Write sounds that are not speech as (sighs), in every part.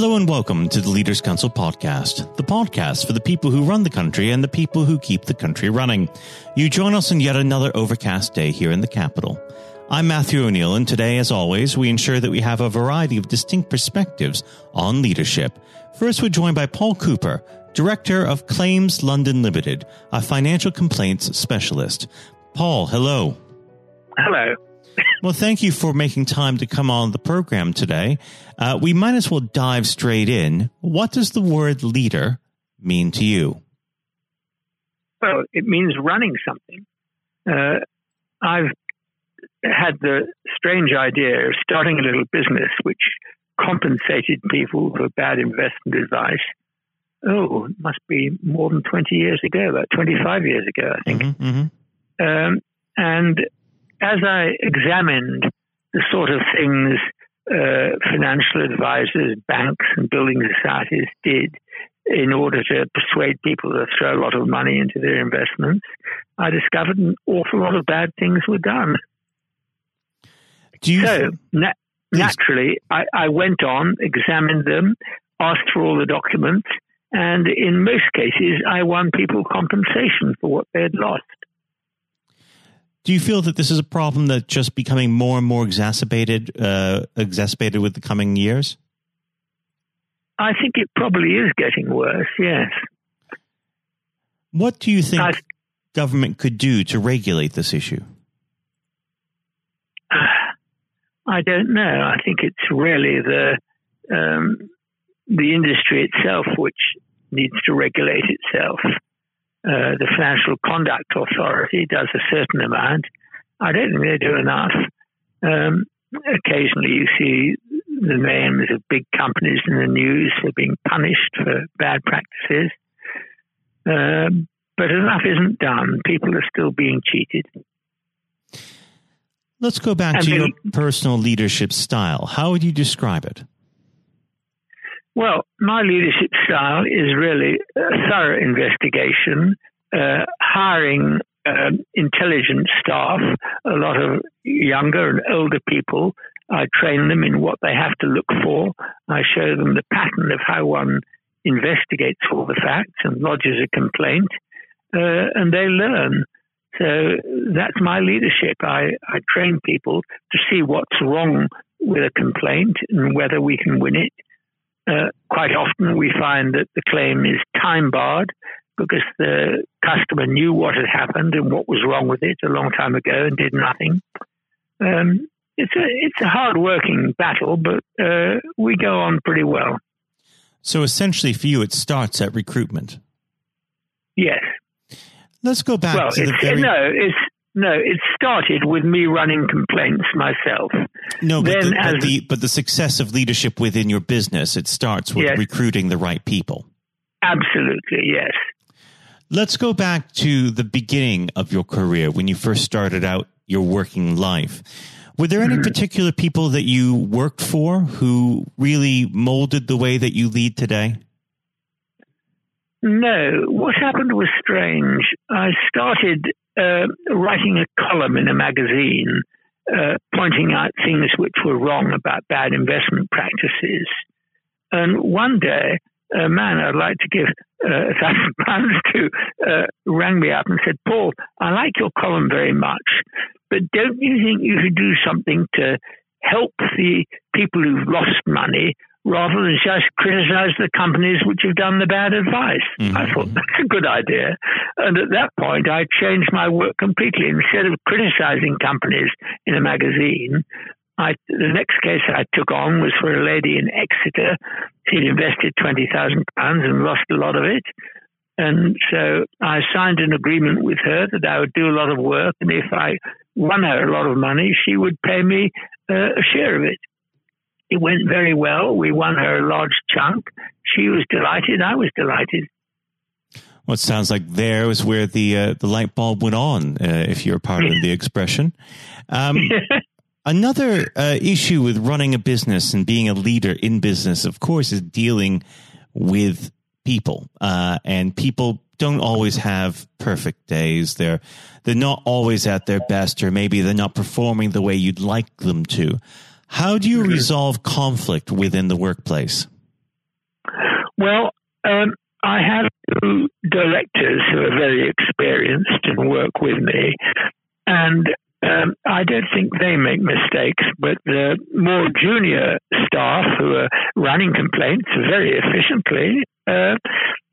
Hello and welcome to the Leaders Council podcast, the podcast for the people who run the country and the people who keep the country running. You join us on yet another overcast day here in the capital. I'm Matthew O'Neill, and today, as always, we ensure that we have a variety of distinct perspectives on leadership. First, we're joined by Paul Cooper, Director of Claims London Limited, a financial complaints specialist. Paul, hello. Hello. Well, thank you for making time to come on the program today. Uh, we might as well dive straight in. What does the word leader mean to you? Well, it means running something. Uh, I've had the strange idea of starting a little business which compensated people for bad investment advice. Oh, it must be more than 20 years ago, about 25 years ago, I think. Mm-hmm, mm-hmm. Um, and as I examined the sort of things uh, financial advisors, banks, and building societies did in order to persuade people to throw a lot of money into their investments, I discovered an awful lot of bad things were done. Do so, na- naturally, I, I went on, examined them, asked for all the documents, and in most cases, I won people compensation for what they had lost. Do you feel that this is a problem that's just becoming more and more exacerbated, uh, exacerbated with the coming years? I think it probably is getting worse. Yes. What do you think I've, government could do to regulate this issue? (sighs) I don't know. I think it's really the um, the industry itself which needs to regulate itself. Uh, the Financial Conduct Authority does a certain amount. I don't think they do enough. Um, occasionally, you see the names of big companies in the news for being punished for bad practices. Um, but enough isn't done. People are still being cheated. Let's go back and to your personal leadership style. How would you describe it? Well, my leadership style is really a thorough investigation, uh, hiring um, intelligent staff, a lot of younger and older people. I train them in what they have to look for. I show them the pattern of how one investigates all the facts and lodges a complaint, uh, and they learn. So that's my leadership. I, I train people to see what's wrong with a complaint and whether we can win it uh, quite often we find that the claim is time barred because the customer knew what had happened and what was wrong with it a long time ago and did nothing. Um, it's a it's a hard working battle, but uh, we go on pretty well. So essentially, for you, it starts at recruitment. Yes. Let's go back well, to the very... no. It's no, it started with me running complaints myself. No, but, the, but, the, but the success of leadership within your business, it starts with yes. recruiting the right people. Absolutely, yes. Let's go back to the beginning of your career when you first started out your working life. Were there any mm-hmm. particular people that you worked for who really molded the way that you lead today? No. What happened was strange. I started uh, writing a column in a magazine uh, pointing out things which were wrong about bad investment practices. And one day, a man I'd like to give uh, (laughs) a thousand pounds to uh, rang me up and said, Paul, I like your column very much, but don't you think you should do something to help the people who've lost money rather than just criticize the companies which have done the bad advice. Mm-hmm. I thought that's a good idea. And at that point, I changed my work completely. Instead of criticizing companies in a magazine, I, the next case I took on was for a lady in Exeter. She'd invested £20,000 and lost a lot of it. And so I signed an agreement with her that I would do a lot of work, and if I won her a lot of money, she would pay me uh, a share of it. It went very well. We won her a large chunk. She was delighted. I was delighted. Well, it sounds like there was where the uh, the light bulb went on, uh, if you're part of the expression. Um, (laughs) another uh, issue with running a business and being a leader in business, of course, is dealing with people, uh, and people don't always have perfect days. They're they're not always at their best, or maybe they're not performing the way you'd like them to. How do you resolve conflict within the workplace? Well, um, I have two directors who are very experienced and work with me, and um, I don't think they make mistakes, but the more junior staff who are running complaints very efficiently, uh,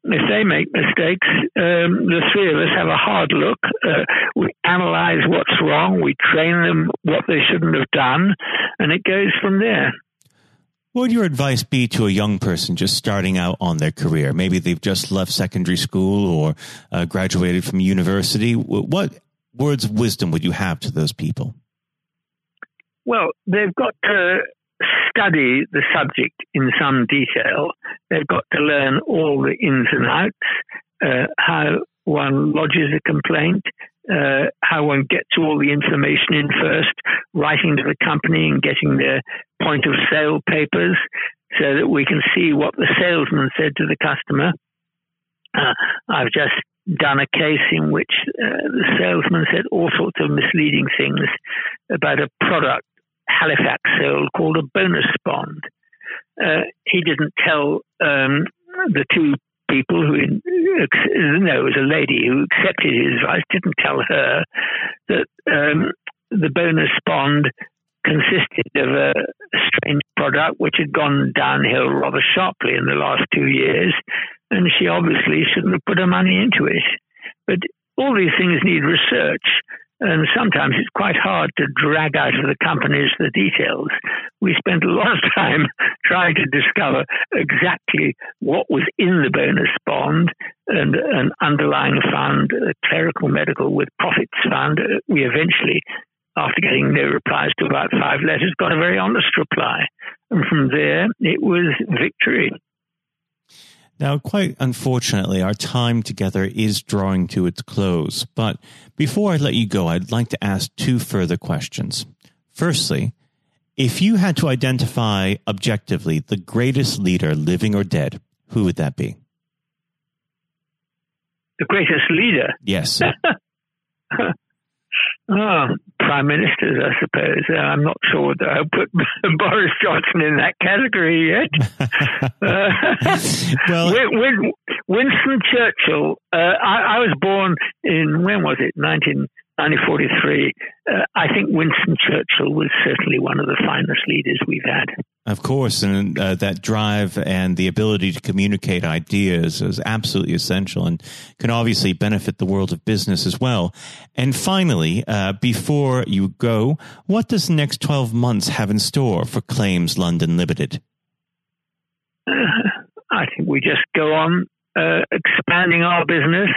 if they make mistakes, um, the three of us have a hard look. Uh, we analyze what's wrong, we train them what they shouldn't have done, and it goes from there. What would your advice be to a young person just starting out on their career? Maybe they've just left secondary school or uh, graduated from university. What words of wisdom would you have to those people? Well, they've got to study the subject in some detail. They've got to learn all the ins and outs, uh, how one lodges a complaint, uh, how one gets all the information in first, writing to the company and getting their point of sale papers so that we can see what the salesman said to the customer. Uh, I've just done a case in which uh, the salesman said all sorts of misleading things about a product Halifax sold called a bonus bond. Uh, he didn't tell um, the two people who, no, it was a lady who accepted his advice, didn't tell her that um, the bonus bond consisted of a strange product which had gone downhill rather sharply in the last two years, and she obviously shouldn't have put her money into it. But all these things need research. And sometimes it's quite hard to drag out of the companies the details. We spent a lot of time (laughs) trying to discover exactly what was in the bonus bond and an underlying fund, a clerical medical with profits fund. We eventually, after getting no replies to about five letters, got a very honest reply. And from there, it was victory. Now, quite unfortunately, our time together is drawing to its close. But before I let you go, I'd like to ask two further questions. Firstly, if you had to identify objectively the greatest leader, living or dead, who would that be? The greatest leader? Yes. Oh, (laughs) prime ministers, I suppose. Uh, I'm not sure that I'll put (laughs) Boris Johnson in that category yet. (laughs) uh, well, Win, Winston Churchill. Uh, I, I, was born in when was it? 19, 1943. Uh, I think Winston Churchill was certainly one of the finest leaders we've had. Of course, and uh, that drive and the ability to communicate ideas is absolutely essential and can obviously benefit the world of business as well. And finally, uh, before you go, what does the next 12 months have in store for Claims London Limited? (sighs) I think we just go on uh, expanding our business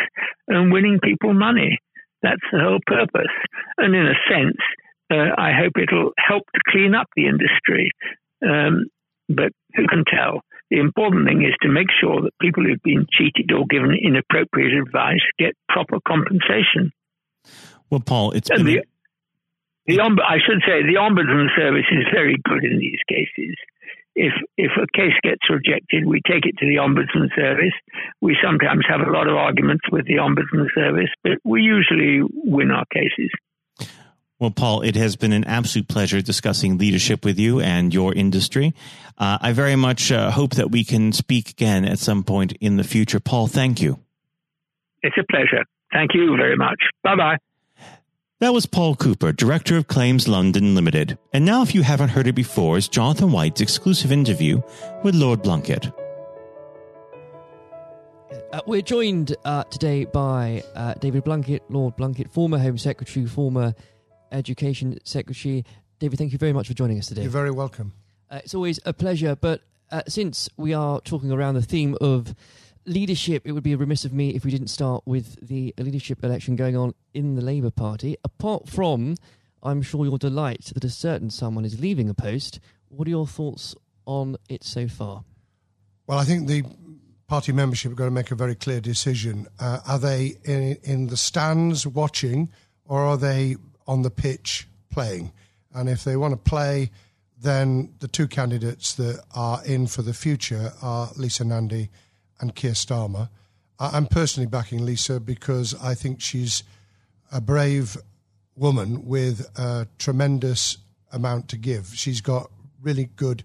and winning people money. That's the whole purpose. And in a sense, uh, I hope it'll help to clean up the industry. Um, but who can tell? The important thing is to make sure that people who've been cheated or given inappropriate advice get proper compensation. Well, Paul, it's been the, the I should say the ombudsman service is very good in these cases if if a case gets rejected, we take it to the ombudsman service. We sometimes have a lot of arguments with the ombudsman service, but we usually win our cases. Well, Paul, it has been an absolute pleasure discussing leadership with you and your industry. Uh, I very much uh, hope that we can speak again at some point in the future. Paul, thank you. It's a pleasure. Thank you very much. Bye bye. That was Paul Cooper, Director of Claims London Limited. And now, if you haven't heard it before, is Jonathan White's exclusive interview with Lord Blunkett. Uh, we're joined uh, today by uh, David Blunkett, Lord Blunkett, former Home Secretary, former Education Secretary. David, thank you very much for joining us today. You're very welcome. Uh, it's always a pleasure, but uh, since we are talking around the theme of leadership, it would be remiss of me if we didn't start with the leadership election going on in the Labour Party. Apart from, I'm sure your delight that a certain someone is leaving a post, what are your thoughts on it so far? Well, I think the party membership are going to make a very clear decision. Uh, are they in, in the stands watching, or are they on the pitch playing? And if they want to play, then the two candidates that are in for the future are Lisa Nandy and Keir Starmer. I'm personally backing Lisa because I think she's a brave woman with a tremendous amount to give. She's got really good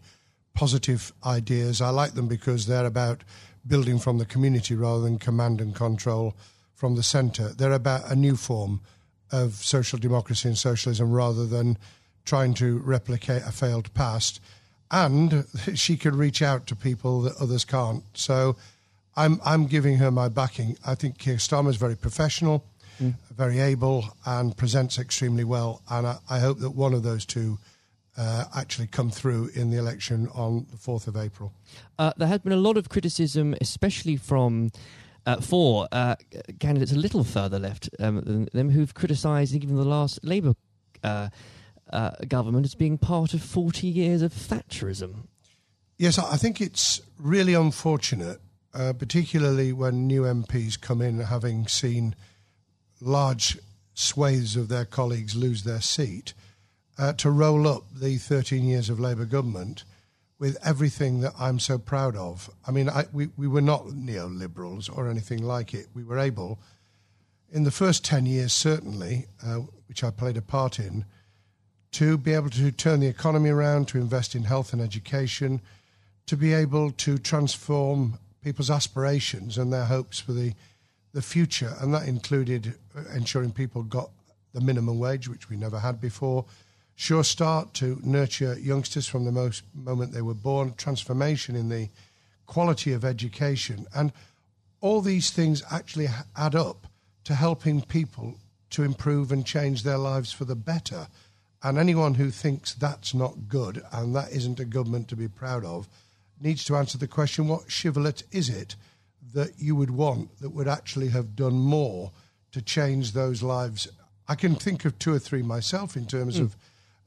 positive ideas. I like them because they're about building from the community rather than command and control from the centre. They're about a new form of social democracy and socialism rather than trying to replicate a failed past. And (laughs) she can reach out to people that others can't. So I'm I'm giving her my backing. I think Keir Starmer is very professional, mm. very able, and presents extremely well. And I, I hope that one of those two uh, actually come through in the election on the 4th of April. Uh, there has been a lot of criticism, especially from uh, for uh, candidates a little further left um, than them who've criticised even the last Labour uh, uh, government as being part of 40 years of Thatcherism. Yes, I think it's really unfortunate, particularly when new MPs come in having seen large swathes of their colleagues lose their seat uh, to roll up the 13 years of Labour government with everything that I'm so proud of. I mean, I, we, we were not neoliberals or anything like it. We were able, in the first 10 years, certainly, uh, which I played a part in, to be able to turn the economy around, to invest in health and education, to be able to transform people's aspirations and their hopes for the, the future. And that included ensuring people got the minimum wage, which we never had before, Sure Start to nurture youngsters from the most moment they were born, transformation in the quality of education. And all these things actually add up to helping people to improve and change their lives for the better. And anyone who thinks that's not good and that isn't a government to be proud of needs to answer the question what shibboleth is it that you would want that would actually have done more to change those lives? I can think of two or three myself in terms mm. of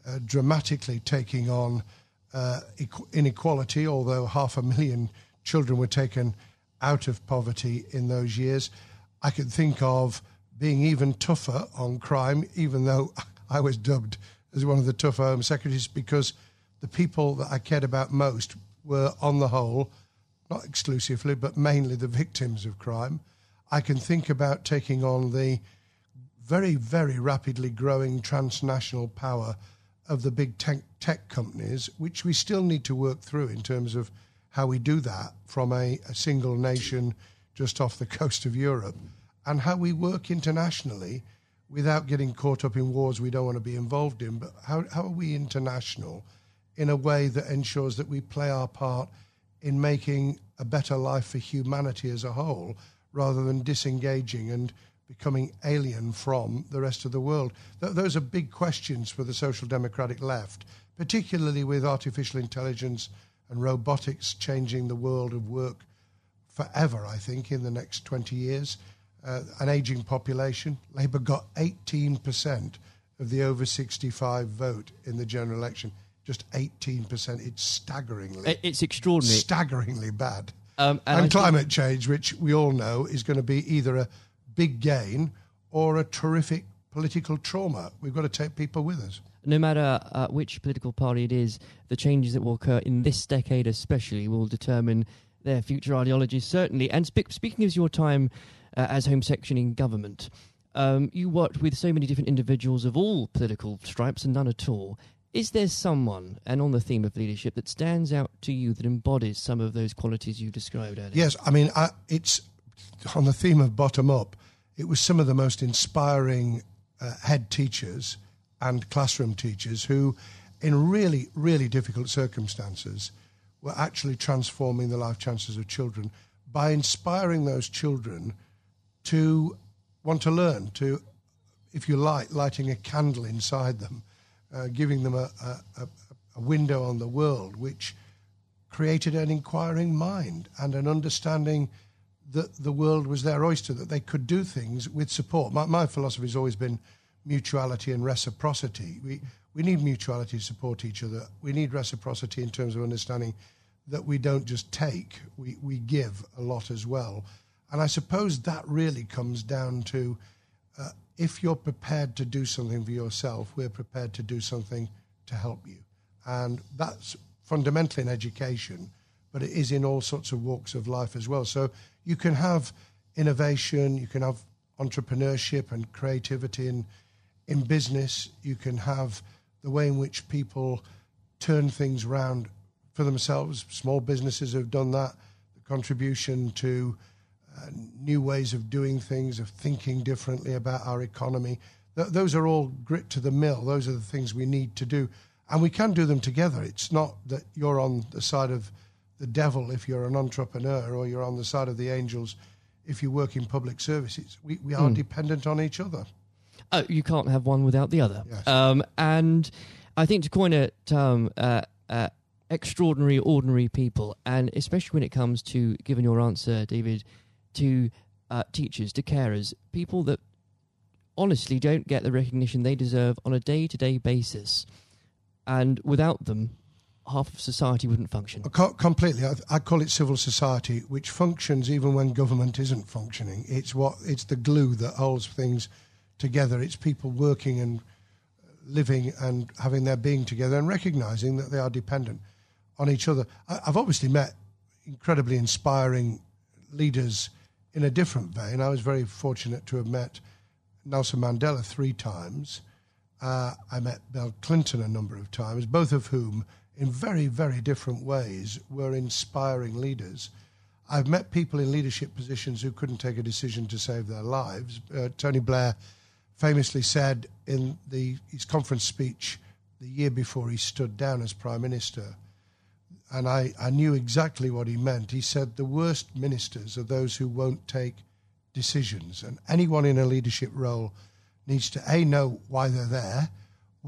uh, dramatically taking on uh, inequality, although half a million children were taken out of poverty in those years. I could think of being even tougher on crime, even though (laughs) I was dubbed as one of the tougher Home Secretaries, because the people that I cared about most were, on the whole, not exclusively, but mainly the victims of crime. I can think about taking on the very, very rapidly growing transnational power of the big tech, tech companies, which we still need to work through in terms of how we do that from a, a single nation just off the (laughs) coast of Europe, and how we work internationally without getting caught up in wars we don't want to be involved in. But how, how are we international in a way that ensures that we play our part in making a better life for humanity as a whole rather than disengaging and becoming alien from the rest of the world? Th- those are big questions for the social democratic left, particularly with artificial intelligence and robotics changing the world of work forever, I think, in the next 20 years. Uh, an aging population. Labour got 18% of the over 65 vote in the general election. Just 18%. It's staggeringly. It's extraordinary. Staggeringly bad. Um, and, and climate think... change, which we all know is going to be either a big gain or a terrific political trauma. We've got to take people with us. No matter uh, which political party it is, the changes that will occur in this decade, especially, will determine their future ideologies, certainly. And spe- speaking of your time uh, as Home Section in government, um, you worked with so many different individuals of all political stripes and none at all. Is there someone, and on the theme of leadership, that stands out to you that embodies some of those qualities you described earlier? Yes, I mean, I, it's on the theme of bottom up it was some of the most inspiring uh, head teachers and classroom teachers who, in really, really difficult circumstances, were actually transforming the life chances of children by inspiring those children to want to learn, to, if you like, lighting a candle inside them, uh, giving them a, a, a window on the world, which created an inquiring mind and an understanding that the world was their oyster, that they could do things with support. My, my philosophy has always been mutuality and reciprocity. We, we need mutuality to support each other. We need reciprocity in terms of understanding that we don't just take, we, we give a lot as well. And I suppose that really comes down to uh, if you're prepared to do something for yourself, we're prepared to do something to help you. And that's fundamentally in education, but it is in all sorts of walks of life as well. So you can have innovation, you can have entrepreneurship and creativity in, in business, you can have the way in which people turn things around for themselves. Small businesses have done that. The contribution to uh, new ways of doing things, of thinking differently about our economy. Th- those are all grit to the mill. Those are the things we need to do. And we can do them together. It's not that you're on the side of the devil if you're an entrepreneur or you're on the side of the angels if you work in public services. We, we are mm. dependent on each other. Oh, you can't have one without the other. Yes. Um, and I think to coin a term, uh, uh, extraordinary, ordinary people, and especially when it comes to giving your answer, David, to uh, teachers, to carers, people that honestly don't get the recognition they deserve on a day to day basis. And without them, half of society wouldn't function. completely. I, I, call it civil society, which functions even when government isn't functioning. It's what it's the glue that holds things together. It's people working and living and having their being together and recognizing that they are dependent on each other. I, I've obviously met incredibly inspiring leaders in a different vein. I was very fortunate to have met Nelson Mandela three times. Uh, I met Bill Clinton a number of times, both of whom, in very, very different ways, were inspiring leaders. I've met people in leadership positions who couldn't take a decision to save their lives. Uh, Tony Blair famously said in the, his conference speech the year before he stood down as Prime Minister, and I, I knew exactly what he meant. He said the worst ministers are those who won't take decisions, and anyone in a leadership role needs to A, know why they're there,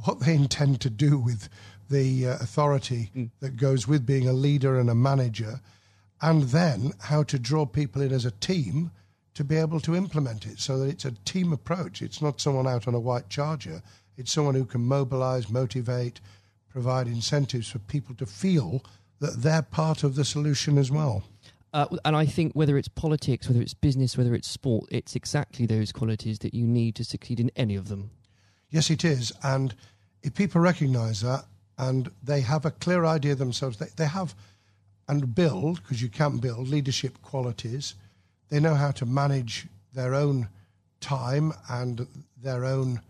what they intend to do with the uh, authority mm. that goes with being a leader and a manager, and then how to draw people in as a team to be able to implement it so that it's a team approach. It's not someone out on a white charger. It's someone who can mobilize, motivate, provide incentives for people to feel that they're part of the solution as well. Uh, and I think whether it's politics, whether it's business, whether it's sport, it's exactly those qualities that you need to succeed in any of them. Yes, it is. And if people recognize that and they have a clear idea themselves, they, they have and build, because you can build leadership qualities they know how to manage their own time and their own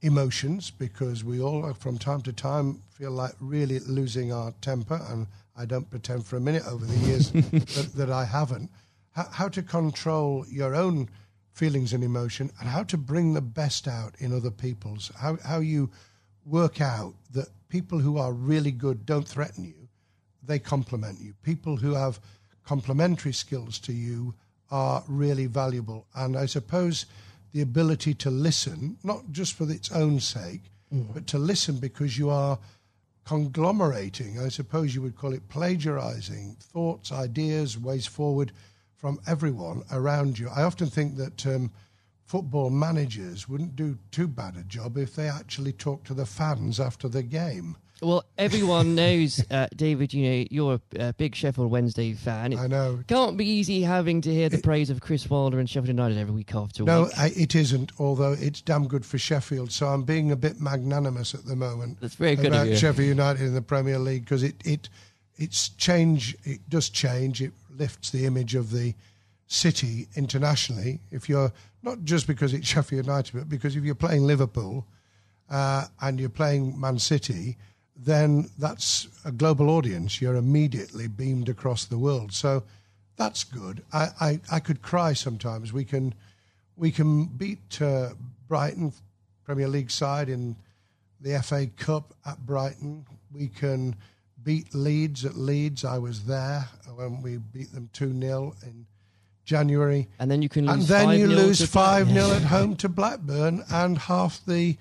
emotions because we all, from time to time, feel like really losing our temper. And I don't pretend for a minute over the years (laughs) that, that, I haven't. How, how to control your own feelings and emotion and how to bring the best out in other people's. How, how you work out that people who are really good don't threaten you, they complement you. People who have complementary skills to you are really valuable. And I suppose the ability to listen, not just for its own sake, mm. but to listen because you are conglomerating, I suppose you would call it plagiarizing thoughts, ideas, ways forward from everyone around you. I often think that um, football managers wouldn't do too bad a job if they actually talked to the fans after the game. Well, (laughs) everyone knows, uh, David. You know you're a, big Sheffield Wednesday fan. It I know. Can't be easy having to hear the it, praise of Chris Wilder and Sheffield United every week after no, week. No, it isn't. Although it's damn good for Sheffield, so I'm being a bit magnanimous at the moment. That's very good about Sheffield United in the Premier League because it it it's change. It does change. It lifts the image of the city internationally. If you're not just because it's (laughs) Sheffield United, but because if you're playing Liverpool uh, and you're playing Man City then that's a global audience. You're immediately beamed across the world. So that's good. I, I, I could cry sometimes. We can we can beat uh, Brighton Premier League side in the FA Cup at Brighton. We can beat Leeds at Leeds. I was there when we beat them 2 0 in January. And then you can And then you lose 5 0 at home to Blackburn, and half the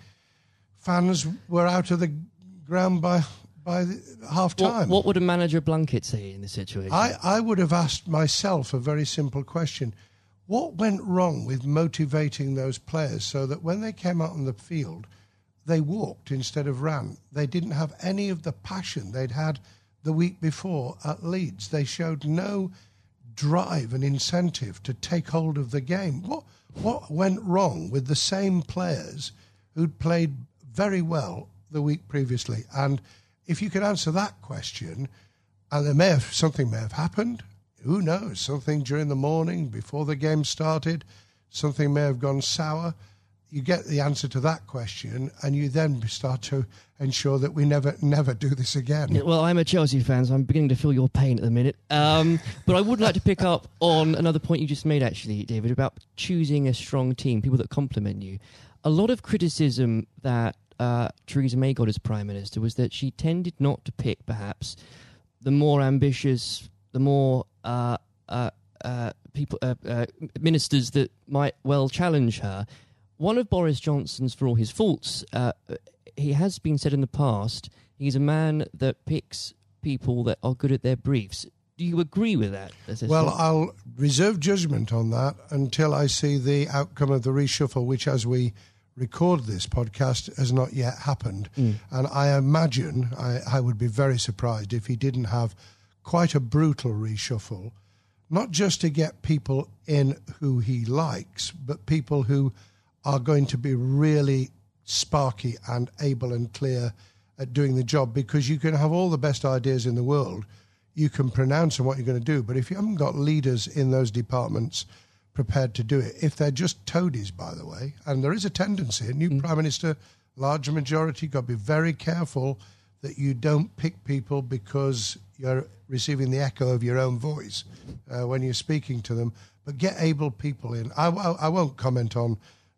fans were out of the ground by by half time. What, what, would a manager Blunkett say in this situation? I, I would have asked myself a very simple question. What went wrong with motivating those players so that when they came out on the field, they walked instead of ran? They didn't have any of the passion they'd had the week before at Leeds. They showed no drive and incentive to take hold of the game. What what went wrong with the same players who'd played very well the week previously? And if you could answer that question, and there may have something may have happened. Who knows? Something during the morning before the game started, something may have gone sour. You get the answer to that question, and you then start to ensure that we never never do this again. Yeah, well, I'm a Chelsea fan, so I'm beginning to feel your pain at the minute. Um, (laughs) but I would like to pick up on another point you just made, actually, David, about choosing a strong team, people that complement you. A lot of criticism that uh, Theresa May got as prime minister was that she tended not to pick, perhaps, the more ambitious, the more uh, uh, uh people, uh, uh, ministers that might well challenge her. One of Boris Johnson's, for all his faults, he has been said in the past, he's a man that picks people that are good at their briefs. Do you agree with that? Well, I'll reserve judgment on that until I see the outcome of the reshuffle, which, as we record this podcast, has not yet happened. Mm. And I imagine I, I would be very surprised if he didn't have quite a brutal reshuffle, not just to get people in who he likes, but people who are going to be really sparky and able and clear at doing the job because you can have all the best ideas in the world. You can pronounce on what you're going to do, but if you haven't got leaders in those departments prepared to do it, if they're just toadies, by the way, and there is a tendency, a new mm. prime minister, large majority, got to be very careful that you don't pick people because you're receiving the echo of your own voice uh, when you're speaking to them. But get able people in. I, I, I won't comment on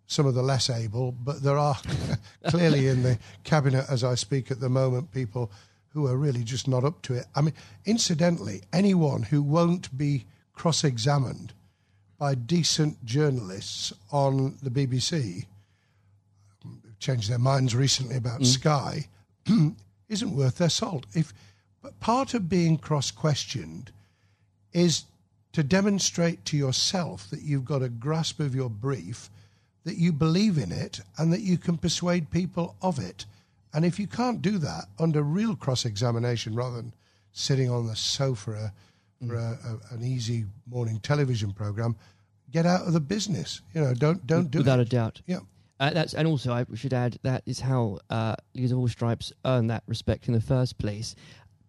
some of the less able, but there are (laughs) clearly in the cabinet as I speak at the moment people who are really just not up to it. I mean, incidentally, anyone who won't be cross examined by decent journalists on the BBC, changed their minds recently about mm. Sky, (clears throat) isn't worth their salt. If but part of being cross questioned is to demonstrate to yourself that you've got a grasp of your brief that you believe in it and that you can persuade people of it. And if you can't do that under real cross examination rather than sitting on the sofa for a, a, an easy morning television program, get out of the business. You know, don't don't do it. without it. a doubt. Yeah. Uh, that's and also I should add that is how uh, Leaders of All Stripes earn that respect in the first place.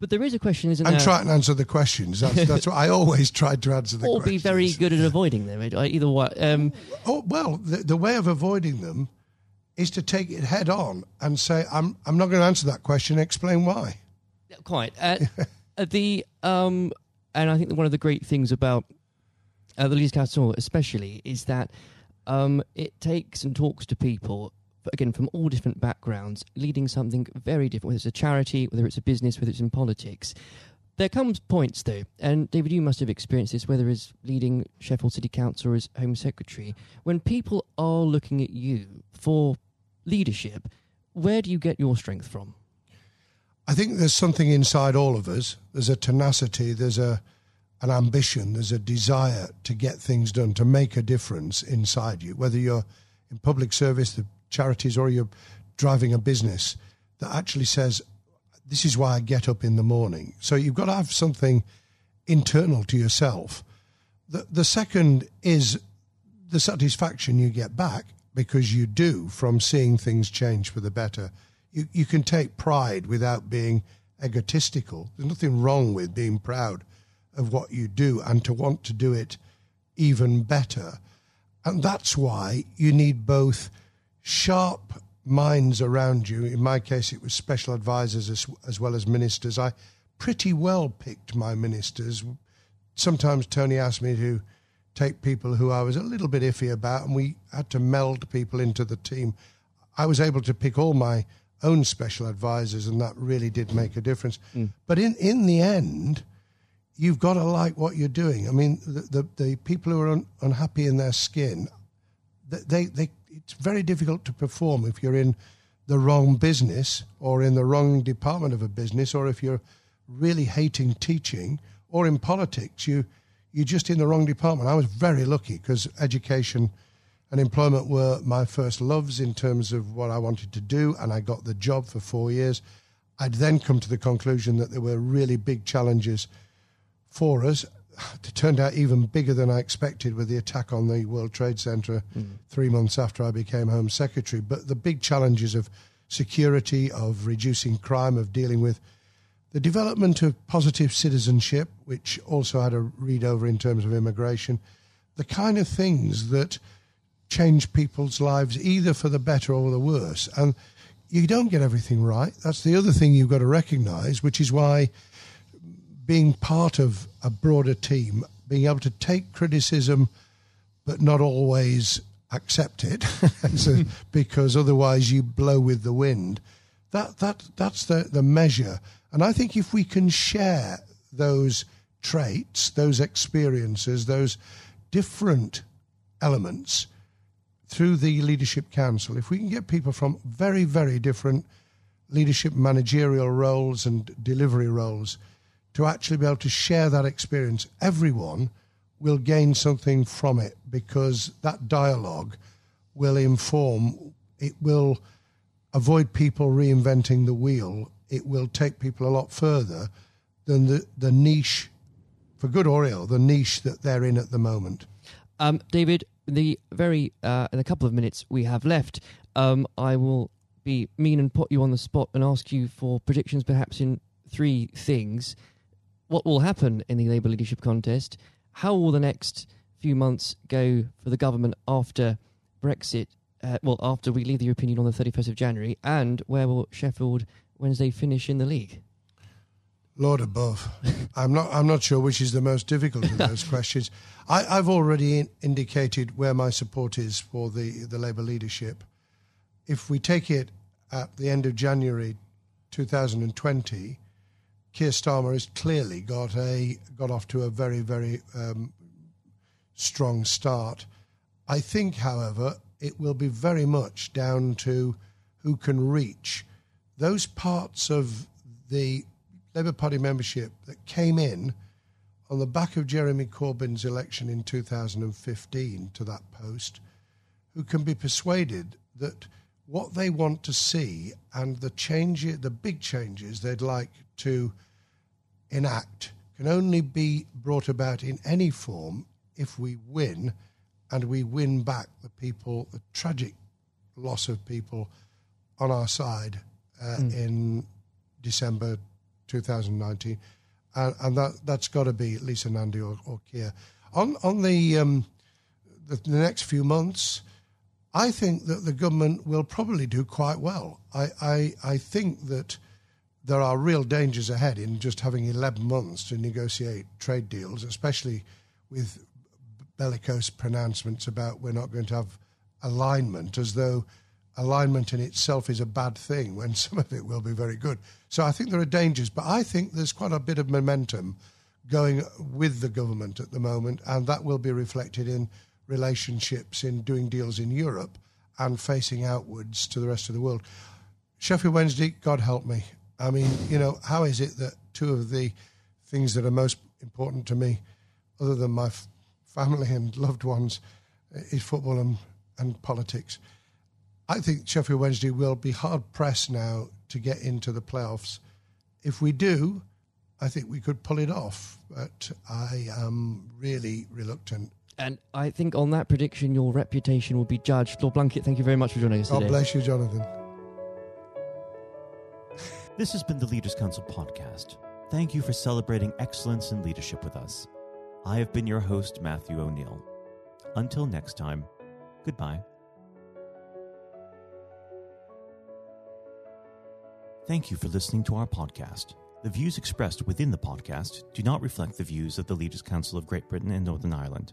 But there is a question, isn't I'm there? trying to answer the questions. That's, that's what I (laughs) always tried to answer the or questions. be very good at avoiding them. Either way. Um, oh, well, the, the way of avoiding them is to take it head on and say, I'm, I'm not going to answer that question, explain why. Quite. Uh, uh, the um, And I think one of the great things about uh, the Leaders Council, especially, is that um, it takes and talks to people again from all different backgrounds, leading something very different, whether it's a charity, whether it's a business, whether it's in politics. There comes points though, and David, you must have experienced this, whether as leading Sheffield City Council or as Home Secretary, when people are looking at you for leadership, where do you get your strength from? I think there's something inside all of us. There's a tenacity, there's a an ambition, there's a desire to get things done, to make a difference inside you, whether you're in public service, the charities or you're driving a business that actually says, This is why I get up in the morning. So you've got to have something internal to yourself. The, the second is the satisfaction you get back because you do from seeing things change for the better. You, you can take pride without being egotistical. There's nothing wrong with being proud of what you do and to want to do it even better. And that's why you need both sharp minds around you. In my case, it was special advisors as, as well as ministers. I pretty well picked my ministers. Sometimes Tony asked me to take people who I was a little bit iffy about, and we had to meld people into the team. I was able to pick all my own special advisors, and that really did make a difference. Mm. But in, in the end, you've got to like what you're doing. I mean, the, the, the people who are un, unhappy in their skin, they, they it's very difficult to perform if you're in the wrong business or in the wrong department of a business or if you're really hating teaching or in politics. You you're just in the wrong department. I was very lucky because education and employment were my first loves in terms of what i wanted to do and i got the job for 4 years. I'd then come to the conclusion that there were really big challenges for us it turned out even bigger than I expected with the attack on the World Trade Center mm. three months after I became Home Secretary. But the big challenges of security, of reducing crime, of dealing with the development of positive citizenship, which also had a read over in terms of immigration, the kind of things that change people's lives either for the better or the worse. And you don't get everything right. That's the other thing you've got to recognize, which is why being part of a broader team, being able to take criticism but not always accept it (laughs) so, because otherwise you blow with the wind. That that that's the, the measure. And I think if we can share those traits, those experiences, those different elements through the leadership council, if we can get people from very, very different leadership managerial roles and delivery roles to actually be able to share that experience, everyone will gain something from it because that dialogue will inform, it will avoid people reinventing the wheel. It will take people a lot further than the, the niche, for good or ill, the niche that they're in at the moment. Um, David, the very uh, in a couple of minutes we have left, um, I will be mean and put you on the spot and ask you for predictions, perhaps in three things. What will happen in the Labour leadership contest? how will the next few months go for the government after Brexit? Uh, well, after we leave the European Union on the 31st of January, and where will Sheffield Wednesday finish in the league? Lord above, (laughs) I'm not. I'm not sure which is the most difficult of those (laughs) questions. I, have already in, indicated where my support is for the the Labour leadership. If we take it at the end of January 2020, Keir Starmer has clearly got a got off to a very very um, strong start. I think, however, it will be very much down to who can reach those parts of the Labour Party membership that came in on the back of Jeremy Corbyn's election in 2015 to that post, who can be persuaded that what they want to see and the change, the big changes they'd like to enact can only be brought about in any form if we win and we win back the people, the tragic loss of people on our side uh, mm. in December 2019. And, and that, that's got to be Lisa Nandy or, or Keir. On, on the, um, the, the next few months, I think that the government will probably do quite well. I, I, I think that there are real dangers ahead in just having 11 months to negotiate trade deals, especially with bellicose pronouncements about we're not going to have alignment, as though alignment in itself is a bad thing when (laughs) some of it will be very good. So I think there are dangers, but I think there's quite a bit of momentum going with the government at the moment, and that will be reflected in relationships, in doing deals in Europe and facing outwards to the rest of the world. Sheffield Wednesday, God help me. I mean, you know, how is it that two of the things that are most important to me, other than my f- family and loved ones, is football and, and politics? I think Sheffield Wednesday will be hard pressed now to get into the playoffs. If we do, I think we could pull it off, but I am really reluctant. And I think on that prediction, your reputation will be judged. Lord Blunkett, thank you very much for joining us God today. God bless you, Jonathan. This has been the Leaders Council podcast. Thank you for celebrating excellence in leadership with us. I have been your host, Matthew O'Neill. Until next time, goodbye. Thank you for listening to our podcast. The views expressed within the podcast do not reflect the views of the Leaders Council of Great Britain and Northern Ireland,